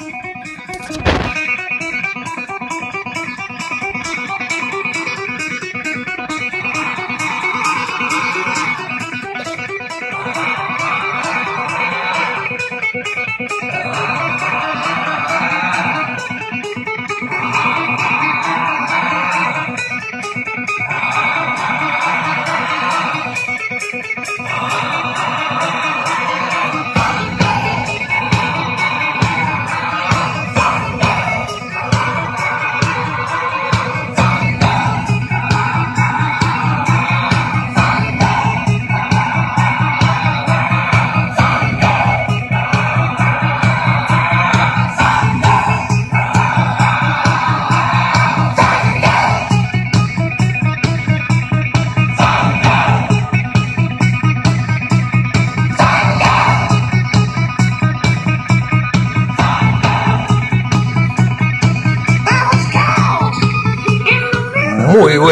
you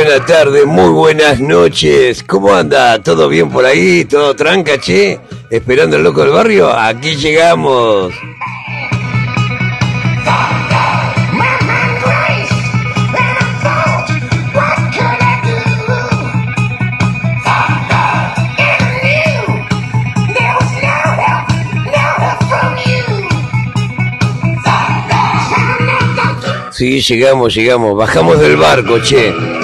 buenas tardes, muy buenas noches. ¿Cómo anda? ¿Todo bien por ahí? ¿Todo tranca, che? ¿Esperando el loco del barrio? Aquí llegamos. Sí, llegamos, llegamos. Bajamos del barco, che.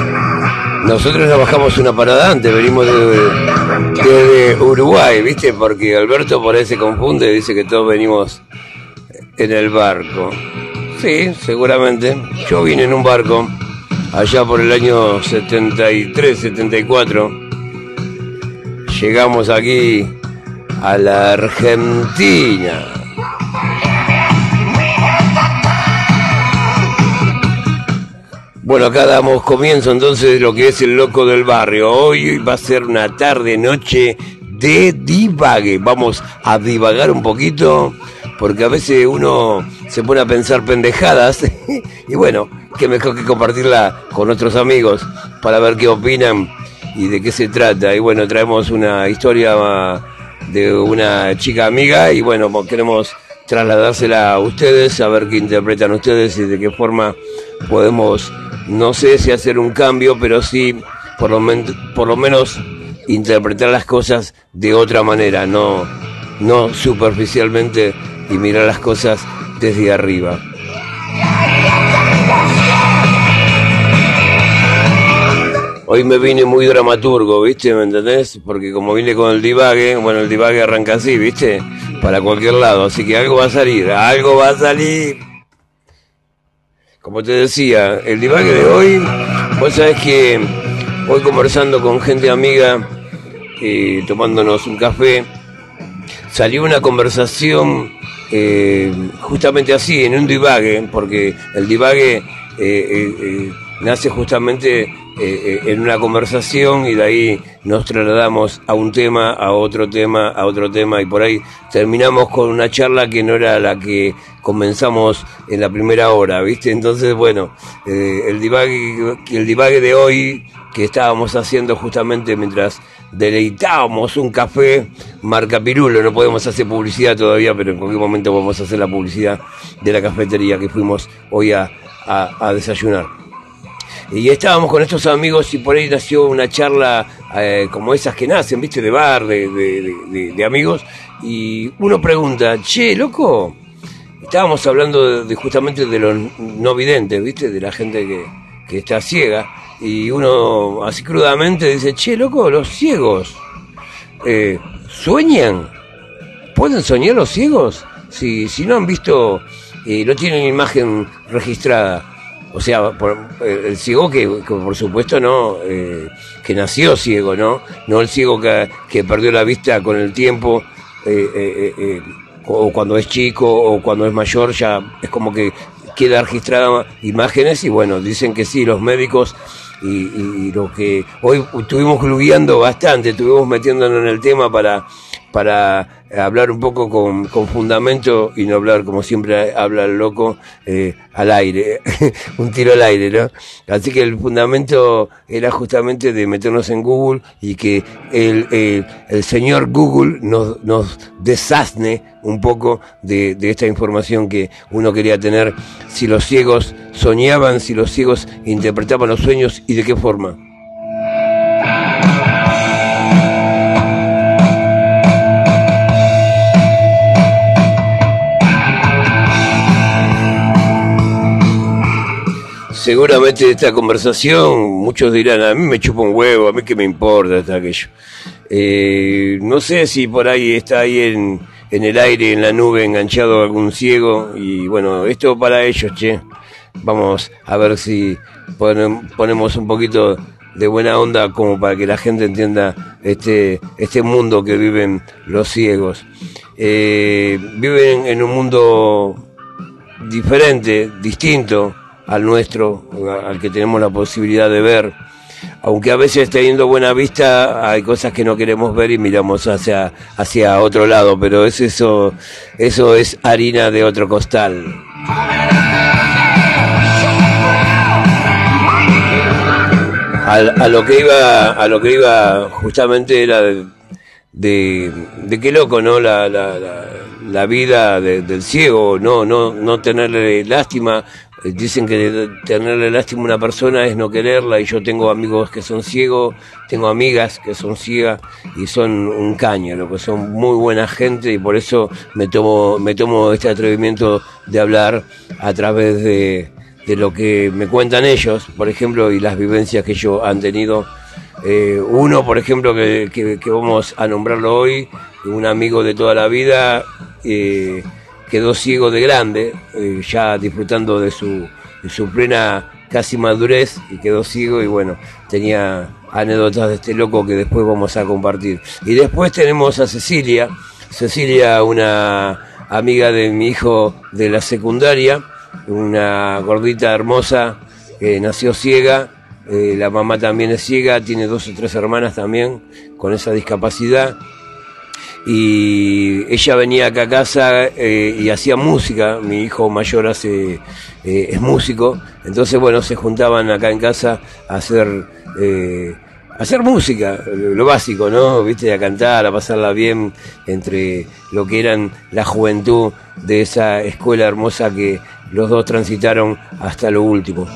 Nosotros nos bajamos una parada antes, venimos de, Uruguay, ¿viste? Porque Alberto por ahí se confunde, dice que todos venimos en el barco. Sí, seguramente. Yo vine en un barco allá por el año 73, 74. Llegamos aquí a la Argentina. Bueno, acá damos comienzo entonces de lo que es el loco del barrio. Hoy va a ser una tarde, noche de divague. Vamos a divagar un poquito, porque a veces uno se pone a pensar pendejadas. y bueno, qué mejor que compartirla con otros amigos para ver qué opinan y de qué se trata. Y bueno, traemos una historia de una chica amiga y bueno, queremos trasladársela a ustedes, a ver qué interpretan ustedes y de qué forma podemos no sé si hacer un cambio, pero sí por lo, menos interpretar las cosas de otra manera, no, no superficialmente y mirar las cosas desde arriba. Hoy me vine muy dramaturgo, ¿viste? ¿Me entendés? Porque como vine con el divague, bueno, el divague arranca así, ¿viste? Para cualquier lado, así que algo va a salir, algo va a salir. Como te decía, el divague de hoy, vos sabés que hoy conversando con gente amiga, y tomándonos un café, salió una conversación eh, justamente así, en un divague, porque el divague eh, eh, nace justamente eh, eh, en una conversación y de ahí nos trasladamos a un tema, a otro tema, a otro tema y por ahí terminamos con una charla que no era la que comenzamos en la primera hora, ¿viste? Entonces, bueno, eh, el, divague, el divague de hoy que estábamos haciendo justamente mientras deleitábamos un café marca Pirulo, no podemos hacer publicidad todavía, pero en cualquier momento vamos a hacer la publicidad de la cafetería que fuimos hoy a desayunar. Y estábamos con estos amigos y por ahí nació una charla eh, como esas que nacen, ¿viste? De bar, de, de, amigos. Y uno pregunta, che, loco, estábamos hablando de, justamente de los no videntes, ¿viste? De la gente que, que está ciega. Y uno así crudamente dice, che, loco, los ciegos, eh, ¿sueñan? ¿Pueden soñar los ciegos? Si, si no han visto, eh, no tienen imagen registrada o sea, eh, el ciego que, por supuesto no, eh, que nació ciego, ¿no? No el ciego que, perdió la vista con el tiempo, eh, o cuando es chico, o cuando es mayor, ya es como que queda registrada imágenes y bueno, dicen que sí, los médicos y, lo que hoy estuvimos glugueando bastante, estuvimos metiéndonos en el tema para para hablar un poco con, con, fundamento y no hablar como siempre habla el loco eh, al aire, un tiro al aire, ¿no? Así que el fundamento era justamente de meternos en Google y que el, el, señor Google nos, nos desasne un poco de, de esta información que uno quería tener, si los ciegos soñaban, si los ciegos interpretaban los sueños y de qué forma. Seguramente esta conversación, muchos dirán, a mí me chupa un huevo, a mí que me importa hasta aquello. Eh, no sé si por ahí está ahí en, en el aire, en la nube, enganchado algún ciego. Y bueno, esto para ellos, che. Vamos a ver si ponemos un poquito de buena onda como para que la gente entienda este, este mundo que viven los ciegos. Eh, viven en un mundo diferente, distinto, al nuestro, al que tenemos la posibilidad de ver. Aunque a veces teniendo buena vista hay cosas que no queremos ver y miramos hacia, hacia otro lado, pero es eso, eso es harina de otro costal. A, lo que iba, a lo que iba justamente era de, de, qué loco, ¿no? La, la, la, vida del ciego, no, no, no tenerle lástima, Dicen que tenerle lástima a una persona es no quererla y yo tengo amigos que son ciegos, tengo amigas que son ciegas y son un caño, lo que son muy buena gente y por eso me tomo, me tomo este atrevimiento de hablar a través de, de lo que me cuentan ellos, por ejemplo, y las vivencias que ellos han tenido. Eh, uno, por ejemplo, que, que, vamos a nombrarlo hoy, un amigo de toda la vida, eh, quedó ciego de grande, eh, ya disfrutando de su, de su plena casi madurez y quedó ciego y bueno, tenía anécdotas de este loco que después vamos a compartir. Y después tenemos a Cecilia, Cecilia, una amiga de mi hijo de la secundaria, una gordita hermosa que nació ciega, eh, la mamá también es ciega, tiene dos o tres hermanas también con esa discapacidad y ella venía acá a casa eh, y hacía música, mi hijo mayor hace eh, es músico, entonces bueno, se juntaban acá en casa a hacer eh, hacer música, lo básico, ¿no? Viste, a cantar, a pasarla bien entre lo que eran la juventud de esa escuela hermosa que los dos transitaron hasta lo último.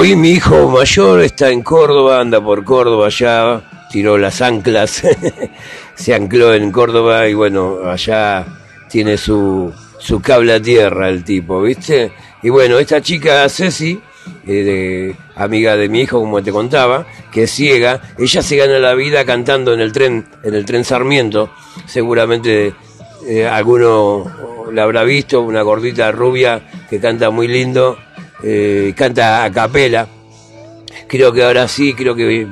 Hoy mi hijo mayor está en Córdoba, anda por Córdoba ya, tiró las anclas, se ancló en Córdoba y bueno, allá tiene su, su cable a tierra el tipo, ¿viste? Y bueno, esta chica Ceci, eh, amiga de mi hijo, como te contaba, que es ciega, ella se gana la vida cantando en el tren, en el tren Sarmiento, seguramente eh, alguno la habrá visto, una gordita rubia que canta muy lindo eh, canta a capela. Creo que ahora sí, creo que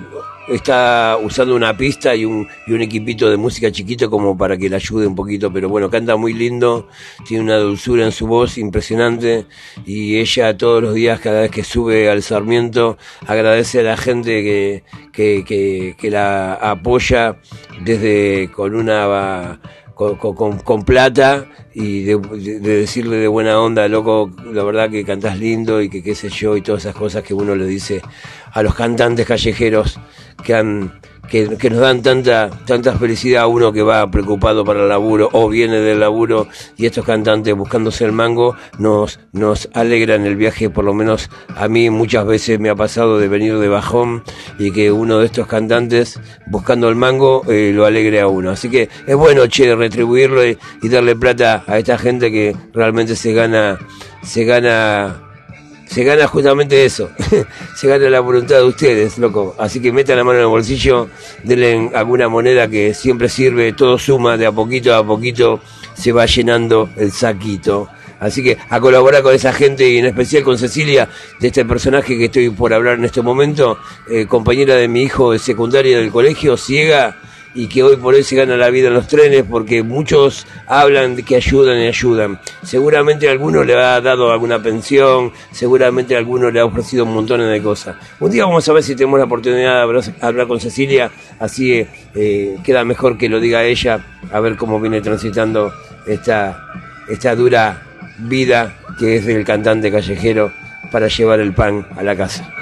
está usando una pista y un, y un equipito de música chiquito como para que le ayude un poquito, pero bueno, canta muy lindo, tiene una dulzura en su voz impresionante y ella todos los días, cada vez que sube al Sarmiento, agradece a la gente que, que, que, que la apoya desde con una con, con, plata y de, decirle de buena onda, loco, la verdad que cantás lindo y que qué sé yo y todas esas cosas que uno le dice a los cantantes callejeros que han que, nos dan tanta, tanta felicidad a uno que va preocupado para el laburo o viene del laburo y estos cantantes buscándose el mango nos, nos alegran el viaje, por lo menos a mí muchas veces me ha pasado de venir de bajón y que uno de estos cantantes buscando el mango eh, lo alegre a uno. Así que es bueno, che, retribuirlo y, y darle plata a esta gente que realmente se gana, se gana se gana justamente eso, se gana la voluntad de ustedes, loco. Así que metan la mano en el bolsillo, denle alguna moneda que siempre sirve, todo suma, de a poquito a poquito se va llenando el saquito. Así que a colaborar con esa gente y en especial con Cecilia, de este personaje que estoy por hablar en este momento, eh, compañera de mi hijo de secundaria del colegio, ciega, y que hoy por hoy se gana la vida en los trenes porque muchos hablan de que ayudan y ayudan. Seguramente alguno le ha dado alguna pensión, seguramente alguno le ha ofrecido un montón de cosas. Un día vamos a ver si tenemos la oportunidad de hablar con Cecilia, así eh, queda mejor que lo diga ella, a ver cómo viene transitando esta, esta dura vida que es del cantante callejero para llevar el pan a la casa.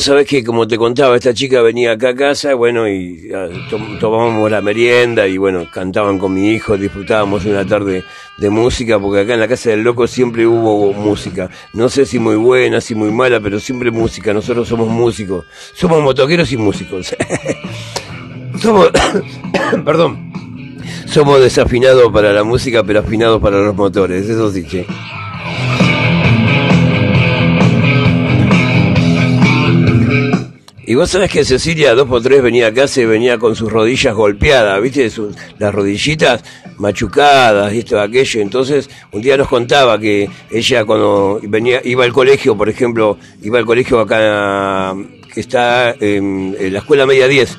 Vos sabés que, como te contaba, esta chica venía acá a casa, bueno, y ah, tomábamos la merienda y, bueno, cantaban con mi hijo, disfrutábamos una tarde de música, porque acá en la casa del loco siempre hubo música. No sé si muy buena, si muy mala, pero siempre música. Nosotros somos músicos. Somos motoqueros y músicos. somos, perdón, somos desafinados para la música, pero afinados para los motores. Eso sí, che. Y vos sabés que Cecilia dos por tres venía acá, se venía con sus rodillas golpeadas, ¿viste? las rodillitas machucadas, esto, aquello. Entonces, un día nos contaba que ella cuando venía, iba al colegio, por ejemplo, iba al colegio acá, que está en, la escuela media 10,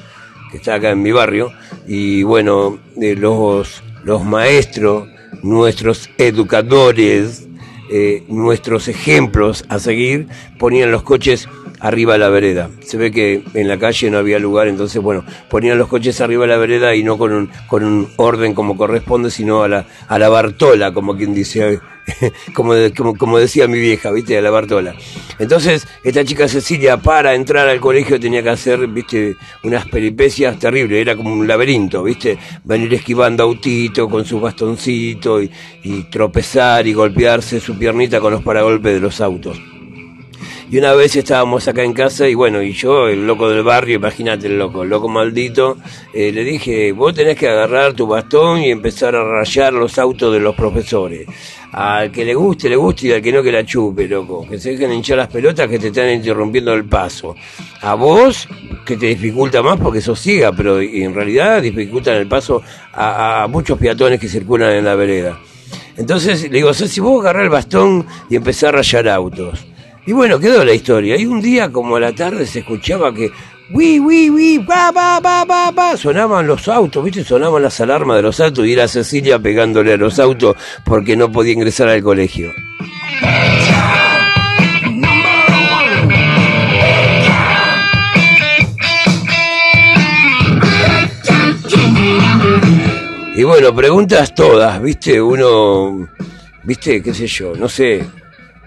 que está acá en mi barrio, y bueno, los, los maestros, nuestros educadores, eh, nuestros ejemplos a seguir, ponían los coches arriba la vereda. Se ve que en la calle no había lugar, entonces, bueno, ponían los coches arriba la vereda y no con un, con un orden como corresponde, sino a la, a la Bartola, como quien dice, como, como, decía mi vieja, ¿viste? A la Bartola. Entonces, esta chica Cecilia, para entrar al colegio, tenía que hacer, ¿viste? Unas peripecias terribles, era como un laberinto, ¿viste? Venir esquivando autito con su bastoncito y, y tropezar y golpearse su piernita con los paragolpes de los autos. Y una vez estábamos acá en casa y bueno, y yo, el loco del barrio, imagínate el loco, loco maldito, eh, le dije, vos tenés que agarrar tu bastón y empezar a rayar los autos de los profesores. Al que le guste, le guste y al que no, que la chupe, loco. Que se dejen hinchar las pelotas que te están interrumpiendo el paso. A vos, que te dificulta más porque sos ciega, pero en realidad dificultan el paso a, muchos peatones que circulan en la vereda. Entonces le digo, si vos agarrás el bastón y empezás a rayar autos. Y bueno, quedó la historia. Y un día, como a la tarde, se escuchaba que ¡Wi, wi, wi! ¡Pa, pa, pa, pa, pa! Sonaban los autos, ¿viste? Sonaban las alarmas de los autos y era Cecilia pegándole a los autos porque no podía ingresar al colegio. Y bueno, preguntas todas, ¿viste? Uno, ¿viste? ¿Qué sé yo? No sé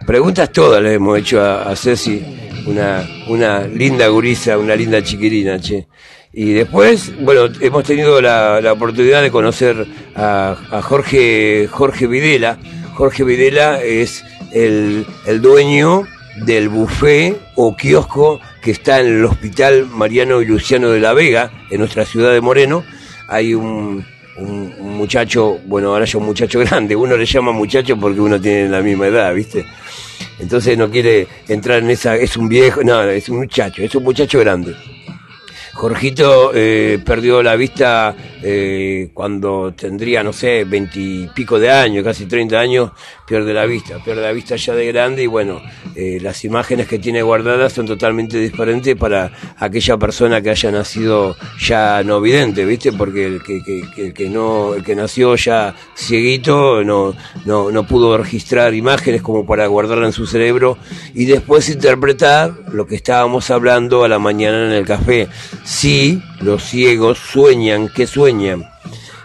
Preguntas todas le hemos hecho a, Ceci, una, una linda gurisa, una linda chiquirina, che. Y después, bueno, hemos tenido la, oportunidad de conocer a, Jorge, Jorge Videla. Jorge Videla es el, el dueño del buffet o kiosco que está en el Hospital Mariano y Luciano de la Vega, en nuestra ciudad de Moreno. Hay un, un, muchacho, bueno, ahora ya un muchacho grande, uno le llama muchacho porque uno tiene la misma edad, ¿viste? Entonces no quiere entrar en esa, es un viejo, no, es un muchacho, es un muchacho grande. Jorgito eh, perdió la vista eh, cuando tendría, no sé, veintipico de años, casi treinta años, pierde la vista, pierde la vista ya de grande y bueno, eh, las imágenes que tiene guardadas son totalmente diferentes para aquella persona que haya nacido ya no vidente, ¿viste? Porque el que, que, que no, el que nació ya cieguito no, no, no pudo registrar imágenes como para guardarla en su cerebro y después interpretar lo que estábamos hablando a la mañana en el café Sí, los ciegos sueñan, que sueñan?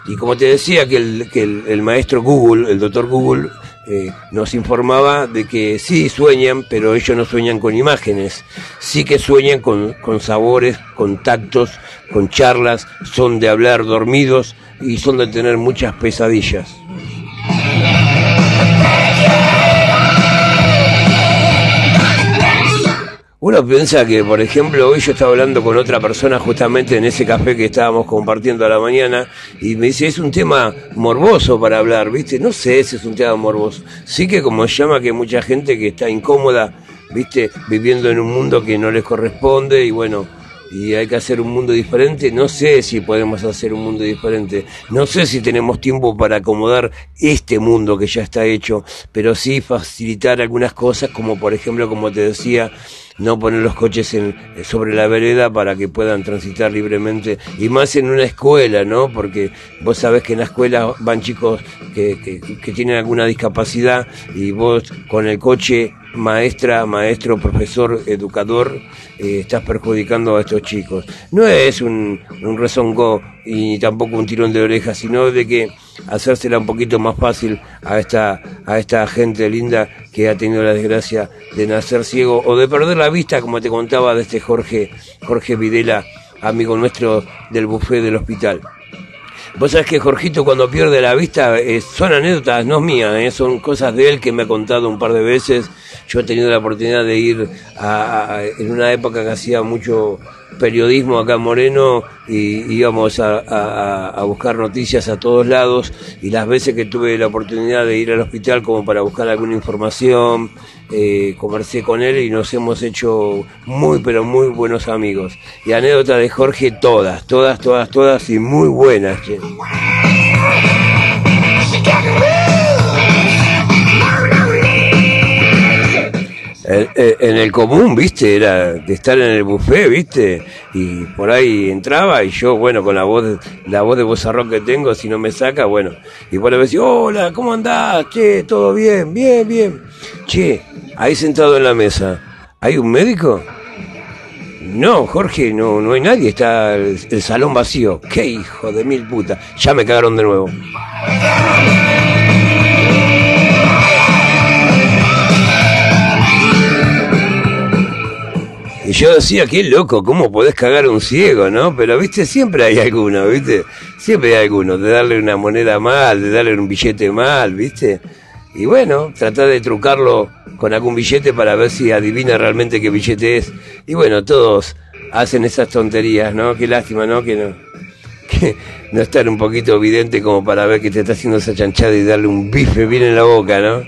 Y como te decía que el, maestro Google, el doctor Google, eh, nos informaba de que sí sueñan, pero ellos no sueñan con imágenes, sí que sueñan con, con sabores, con tactos, con charlas, son de hablar dormidos y son de tener muchas pesadillas. Uno piensa que, por ejemplo, hoy yo estaba hablando con otra persona justamente en ese café que estábamos compartiendo a la mañana y me dice, es un tema morboso para hablar, ¿viste? No sé si es un tema morboso. Sí que como llama que mucha gente que está incómoda, ¿viste? Viviendo en un mundo que no les corresponde y bueno, y hay que hacer un mundo diferente. No sé si podemos hacer un mundo diferente, no sé si tenemos tiempo para acomodar este mundo que ya está hecho, pero sí facilitar algunas cosas como por ejemplo, como te decía, no poner los coches en, sobre la vereda para que puedan transitar libremente y más en una escuela, ¿no? Porque vos sabés que en la escuela van chicos que, que, que tienen alguna discapacidad y vos con el coche maestra, maestro, profesor, educador, eh, estás perjudicando a estos chicos. No es un, un rezongo y tampoco un tirón de orejas, sino de que hacérsela un poquito más fácil a esta, a esta gente linda que ha tenido la desgracia de nacer ciego o de perder la vista, como te contaba de este Jorge, Jorge Videla, amigo nuestro del buffet del hospital. Vos sabés que Jorgito cuando pierde la vista eh, son anécdotas, no mías, eh, son cosas de él que me ha contado un par de veces. Yo he tenido la oportunidad de ir a, en una época que hacía mucho periodismo acá en Moreno y íbamos a, buscar noticias a todos lados y las veces que tuve la oportunidad de ir al hospital como para buscar alguna información, eh, conversé con él y nos hemos hecho muy pero muy buenos amigos. Y anécdota de Jorge todas, todas, todas, todas y muy buenas. En el común, viste, era de estar en el buffet, viste, y por ahí entraba y yo, bueno, con la voz, la voz de bozarrón que tengo, si no me saca, bueno, y por ahí decía, hola, ¿cómo andás? Che, todo bien, bien, bien. Che, ahí sentado en la mesa, ¿hay un médico? No, Jorge, no, no hay nadie, está el, salón vacío. Qué hijo de mil puta, ya me cagaron de nuevo. Y yo decía, qué loco, ¿cómo podés cagar a un ciego, no? Pero, viste, siempre hay alguno, viste, siempre hay alguno, de darle una moneda mal, de darle un billete mal, viste. Y bueno, tratar de trucarlo con algún billete para ver si adivina realmente qué billete es. Y bueno, todos hacen esas tonterías, ¿no? Qué lástima, ¿no? Que no, que no estar un poquito evidente como para ver que te está haciendo esa chanchada y darle un bife bien en la boca, ¿no?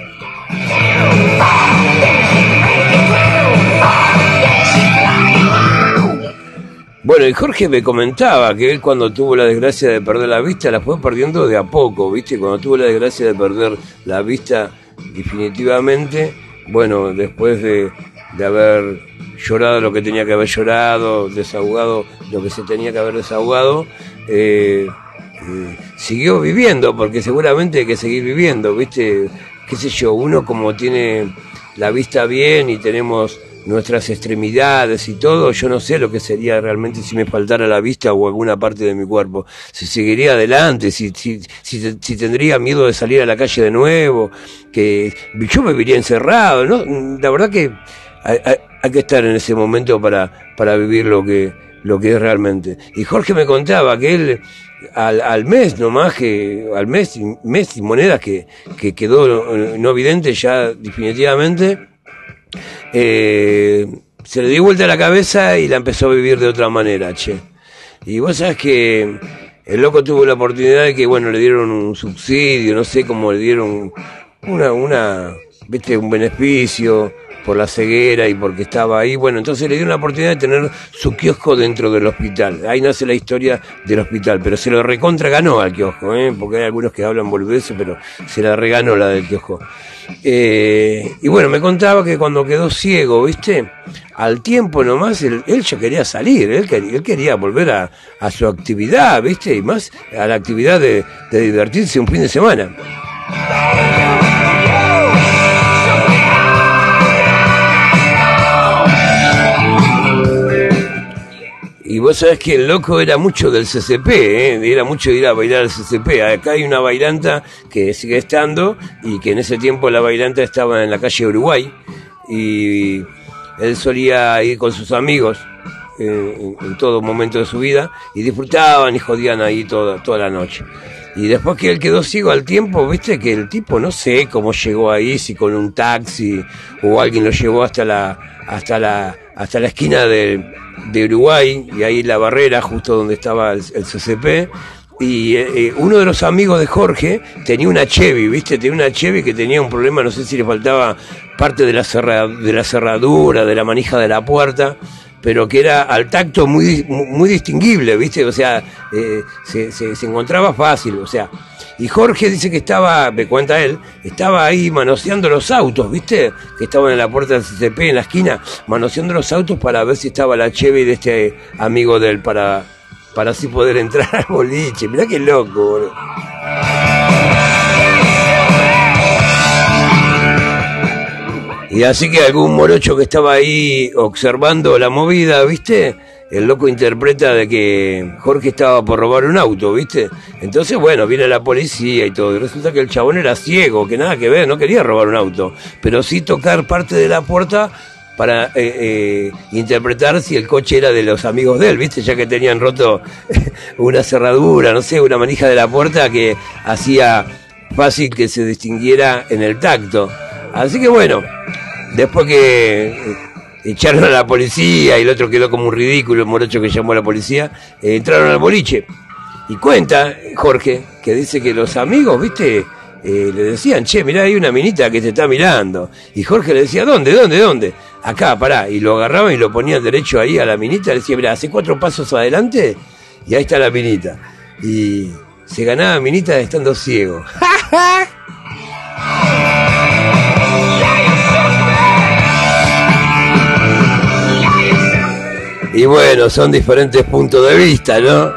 Bueno, y Jorge me comentaba que él cuando tuvo la desgracia de perder la vista la fue perdiendo de a poco, ¿viste? Cuando tuvo la desgracia de perder la vista definitivamente, bueno, después de, de haber llorado lo que tenía que haber llorado, desahogado lo que se tenía que haber desahogado, eh, eh, siguió viviendo, porque seguramente hay que seguir viviendo, ¿viste? Qué sé yo, uno como tiene la vista bien y tenemos nuestras extremidades y todo, yo no sé lo que sería realmente si me faltara la vista o alguna parte de mi cuerpo. Si seguiría adelante, si, si, si, si tendría miedo de salir a la calle de nuevo, que yo me viviría encerrado, ¿no? La verdad que hay, hay, hay que estar en ese momento para, para vivir lo que, lo que es realmente. Y Jorge me contaba que él al, al mes nomás, que al mes, mes y monedas que, que quedó no evidente ya definitivamente, eh, se le dio vuelta la cabeza y la empezó a vivir de otra manera, che. Y vos sabés que el loco tuvo la oportunidad de que, bueno, le dieron un subsidio, no sé cómo le dieron una, una, viste, un beneficio por la ceguera y porque estaba ahí. Bueno, entonces le dio la oportunidad de tener su kiosco dentro del hospital. Ahí nace la historia del hospital, pero se lo recontra ganó al kiosco, ¿eh? porque hay algunos que hablan boludeces, pero se la reganó la del kiosco. Eh, y bueno, me contaba que cuando quedó ciego, ¿viste? Al tiempo nomás, él, ya quería salir, él quería, volver a, su actividad, ¿viste? Y más a la actividad de divertirse un fin de semana. Vos sabés que el loco era mucho del CCP, ¿eh? era mucho ir a bailar al CCP. Acá hay una bailanta que sigue estando y que en ese tiempo la bailanta estaba en la calle Uruguay y él solía ir con sus amigos en, en, todo momento de su vida y disfrutaban y jodían ahí toda, toda la noche. Y después que él quedó ciego al tiempo, viste que el tipo no sé cómo llegó ahí, si con un taxi o alguien lo llevó hasta la hasta la hasta la esquina de, de Uruguay y ahí la barrera justo donde estaba el, el CCP y eh, uno de los amigos de Jorge tenía una Chevy, ¿viste? Tenía una Chevy que tenía un problema, no sé si le faltaba parte de la, de la cerradura, de la manija de la puerta, pero que era al tacto muy, muy distinguible, ¿viste? O sea, eh, se, se, encontraba fácil, o sea. Y Jorge dice que estaba, me cuenta él, estaba ahí manoseando los autos, ¿viste? Que estaban en la puerta del CCP, en la esquina, manoseando los autos para ver si estaba la Chevy de este amigo de él, para, para así poder entrar al boliche. Mirá qué loco, boludo. Y así que algún morocho que estaba ahí observando la movida, ¿viste? El loco interpreta de que Jorge estaba por robar un auto, ¿viste? Entonces, bueno, viene la policía y todo. Y resulta que el chabón era ciego, que nada que ver, no quería robar un auto. Pero sí tocar parte de la puerta para eh, eh, interpretar si el coche era de los amigos de él, ¿viste? Ya que tenían roto una cerradura, no sé, una manija de la puerta que hacía fácil que se distinguiera en el tacto. Así que bueno, después que eh, echaron a la policía y el otro quedó como un ridículo, el morocho que llamó a la policía, eh, entraron al boliche. Y cuenta Jorge que dice que los amigos, viste, eh, le decían, che, mirá, hay una minita que te está mirando. Y Jorge le decía, ¿dónde, dónde, dónde? Acá, pará. Y lo agarraban y lo ponían derecho ahí a la minita. Le decía, mirá, hace cuatro pasos adelante y ahí está la minita. Y se ganaba minita estando ciego. Y bueno, son diferentes puntos de vista, ¿no?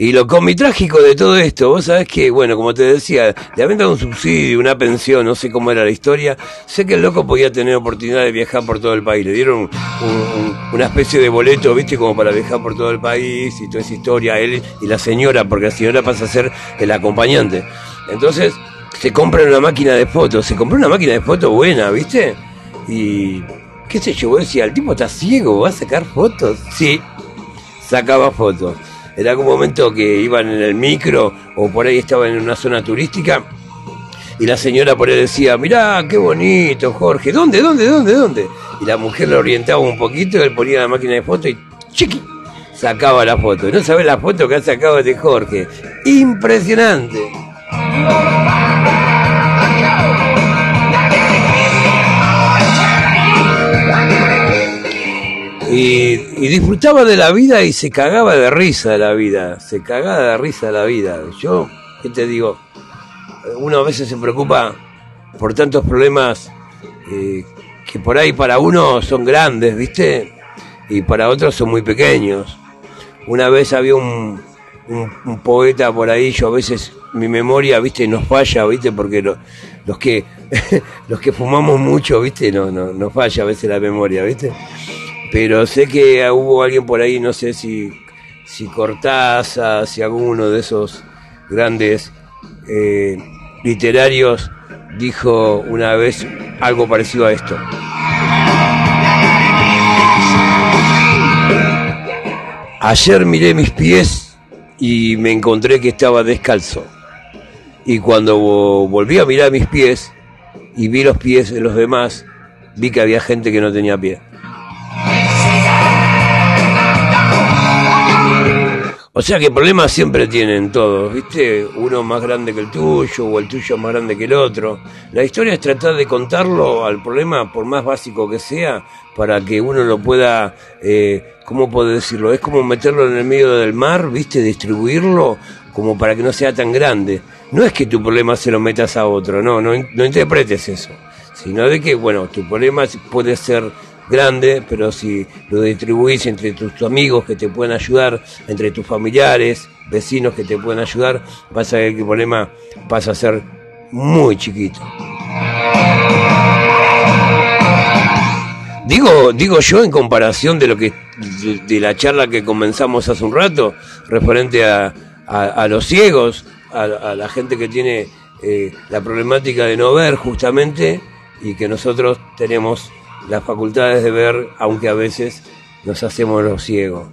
Y lo trágico de todo esto, vos sabés que, bueno, como te decía, le habían dado un subsidio, una pensión, no sé cómo era la historia. Sé que el loco podía tener oportunidad de viajar por todo el país. Le dieron una especie de boleto, viste, como para viajar por todo el país y toda esa historia, él y la señora, porque la señora pasa a ser el acompañante. Entonces, se compra una máquina de fotos, se compró una máquina de fotos buena, viste y, qué sé yo, decía, el tipo está ciego, ¿va a sacar fotos? Sí, sacaba fotos. Era algún momento que iban en el micro o por ahí estaban en una zona turística y la señora por ahí decía, mirá, qué bonito, Jorge, ¿dónde, dónde, dónde, dónde? Y la mujer lo orientaba un poquito, él ponía la máquina de foto y chiqui, sacaba la foto. No sabes la foto que ha sacado de Jorge. Impresionante. Y, disfrutaba de la vida y se cagaba de risa de la vida, se cagaba de risa de la vida. Yo, ¿qué te digo? Uno a veces se preocupa por tantos problemas eh, que por ahí para uno son grandes, ¿viste? Y para otros son muy pequeños. Una vez había un, poeta por ahí, yo a veces mi memoria, ¿viste? Nos falla, ¿viste? Porque los que los que fumamos mucho, ¿viste? No, no, nos falla a veces la memoria, ¿viste? Pero sé que hubo alguien por ahí, no sé si, si Cortázar, si alguno de esos grandes eh, literarios dijo una vez algo parecido a esto. Ayer miré mis pies y me encontré que estaba descalzo. Y cuando volví a mirar mis pies y vi los pies de los demás, vi que había gente que no tenía pie. O sea que problemas siempre tienen todos, ¿viste? Uno más grande que el tuyo o el tuyo más grande que el otro. La historia es tratar de contarlo al problema, por más básico que sea, para que uno lo pueda, eh, ¿cómo puedo decirlo? Es como meterlo en el medio del mar, ¿viste? Distribuirlo como para que no sea tan grande. No es que tu problema se lo metas a otro, no, no, no interpretes eso. Sino de que, bueno, tu problema puede ser grande, pero si lo distribuís entre tus amigos que te pueden ayudar, entre tus familiares, vecinos que te pueden ayudar, vas a ver que el problema pasa a ser muy chiquito. Digo, digo yo en comparación de lo que de, la charla que comenzamos hace un rato, referente a, a, los ciegos, a, la gente que tiene eh, la problemática de no ver justamente y que nosotros tenemos las facultades de ver, aunque a veces nos hacemos los ciegos.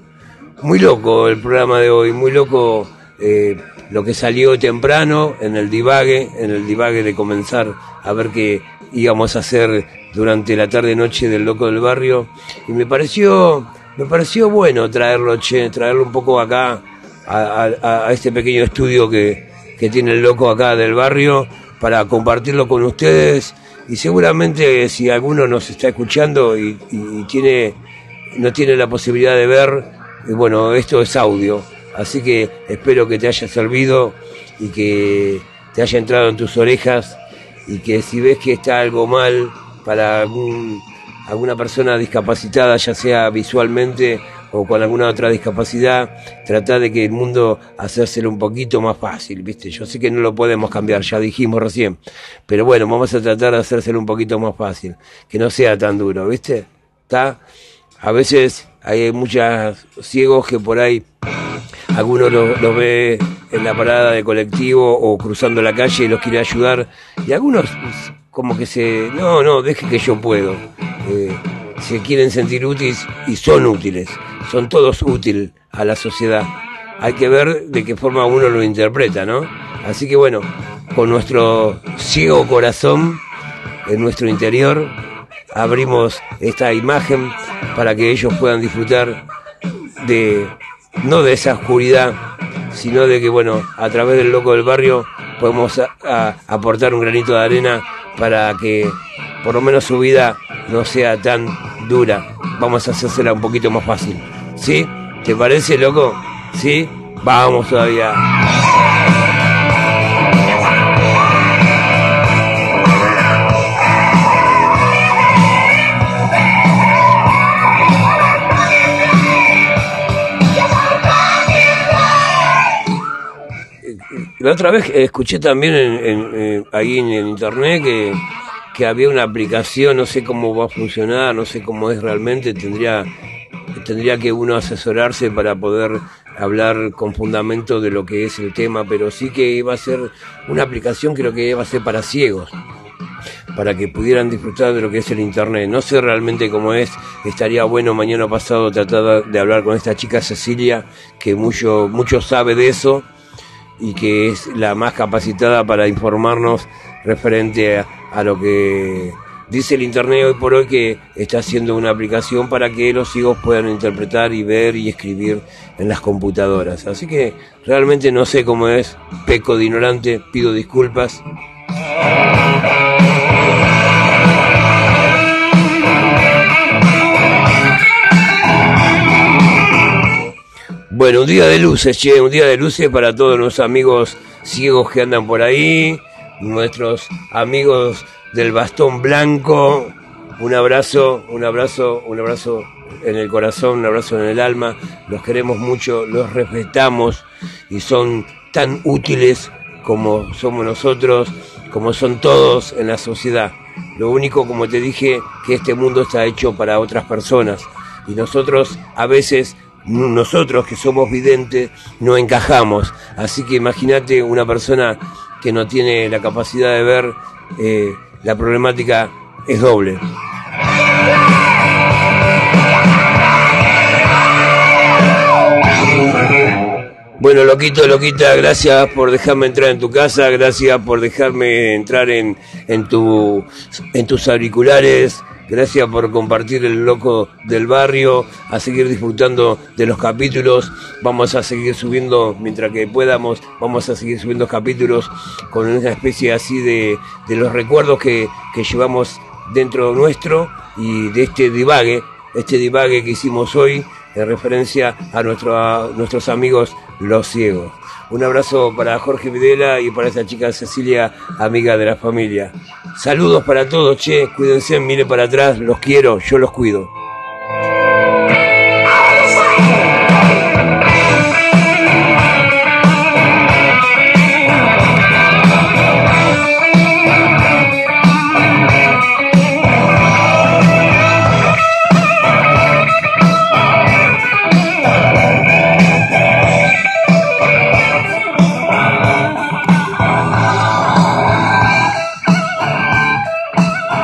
Muy loco el programa de hoy, muy loco eh, lo que salió temprano en el divague, en el divague de comenzar a ver qué íbamos a hacer durante la tarde noche del loco del barrio y me pareció me pareció bueno traerlo traerlo un poco acá a, a este pequeño estudio que, que tiene el loco acá del barrio para compartirlo con ustedes y seguramente si alguno nos está escuchando y, tiene no tiene la posibilidad de ver, eh, bueno, esto es audio, así que espero que te haya servido y que te haya entrado en tus orejas y que si ves que está algo mal para algún, alguna persona discapacitada, ya sea visualmente o con alguna otra discapacidad, tratar de que el mundo hacérselo un poquito más fácil, ¿viste? Yo sé que no lo podemos cambiar, ya dijimos recién, pero bueno, vamos a tratar de hacérselo un poquito más fácil, que no sea tan duro, ¿viste? ¿Está? A veces hay muchos ciegos que por ahí algunos los ve en la parada de colectivo o cruzando la calle y los quiere ayudar y algunos como que se no no deje que yo puedo. Eh, se quieren sentir útiles y son útiles son todos útiles a la sociedad. Hay que ver de qué forma uno lo interpreta no así que bueno con nuestro ciego corazón en nuestro interior abrimos esta imagen para que ellos puedan disfrutar de no de esa oscuridad, sino de que, bueno, a través del loco del barrio podemos aportar un granito de arena para que por lo menos su vida no sea tan dura. Vamos a hacérsela un poquito más fácil. ¿Sí? ¿Te parece, loco? ¿Sí? Vamos todavía. La otra vez escuché también en, eh, ahí en, internet que, que, había una aplicación, no sé cómo va a funcionar, no sé cómo es realmente, tendría, tendría que uno asesorarse para poder hablar con fundamento de lo que es el tema, pero sí que iba a ser una aplicación creo que iba a ser para ciegos para que pudieran disfrutar de lo que es el internet. No sé realmente cómo es, estaría bueno mañana pasado tratar de hablar con esta chica Cecilia, que mucho, mucho sabe de eso y que es la más capacitada para informarnos referente a, lo que dice el Internet hoy por hoy que está haciendo una aplicación para que los ciegos puedan interpretar y ver y escribir en las computadoras. Así que realmente no sé cómo es, peco de ignorante, pido disculpas. Bueno, un día de luces, che, un día de luces para todos los amigos ciegos que andan por ahí, nuestros amigos del bastón blanco. Un abrazo, un abrazo, un abrazo en el corazón, un abrazo en el alma. Los queremos mucho, los respetamos y son tan útiles como somos nosotros, como son todos en la sociedad. Lo único, como te dije, que este mundo está hecho para otras personas y nosotros a veces nosotros que somos videntes no encajamos. Así que imagínate una persona que no tiene la capacidad de ver, eh, la problemática es doble. Bueno, loquito, loquita, gracias por dejarme entrar en tu casa, gracias por dejarme entrar en, en, tu, en tus auriculares, Gracias por compartir el loco del barrio, a seguir disfrutando de los capítulos. Vamos a seguir subiendo, mientras que podamos, vamos a seguir subiendo capítulos con una especie así de, de los recuerdos que, que llevamos dentro nuestro y de este divague, este divague que hicimos hoy en referencia a, nuestro, a nuestros amigos los ciegos. Un abrazo para Jorge Videla y para esa chica Cecilia, amiga de la familia. Saludos para todos, che, cuídense, mire para atrás, los quiero, yo los cuido.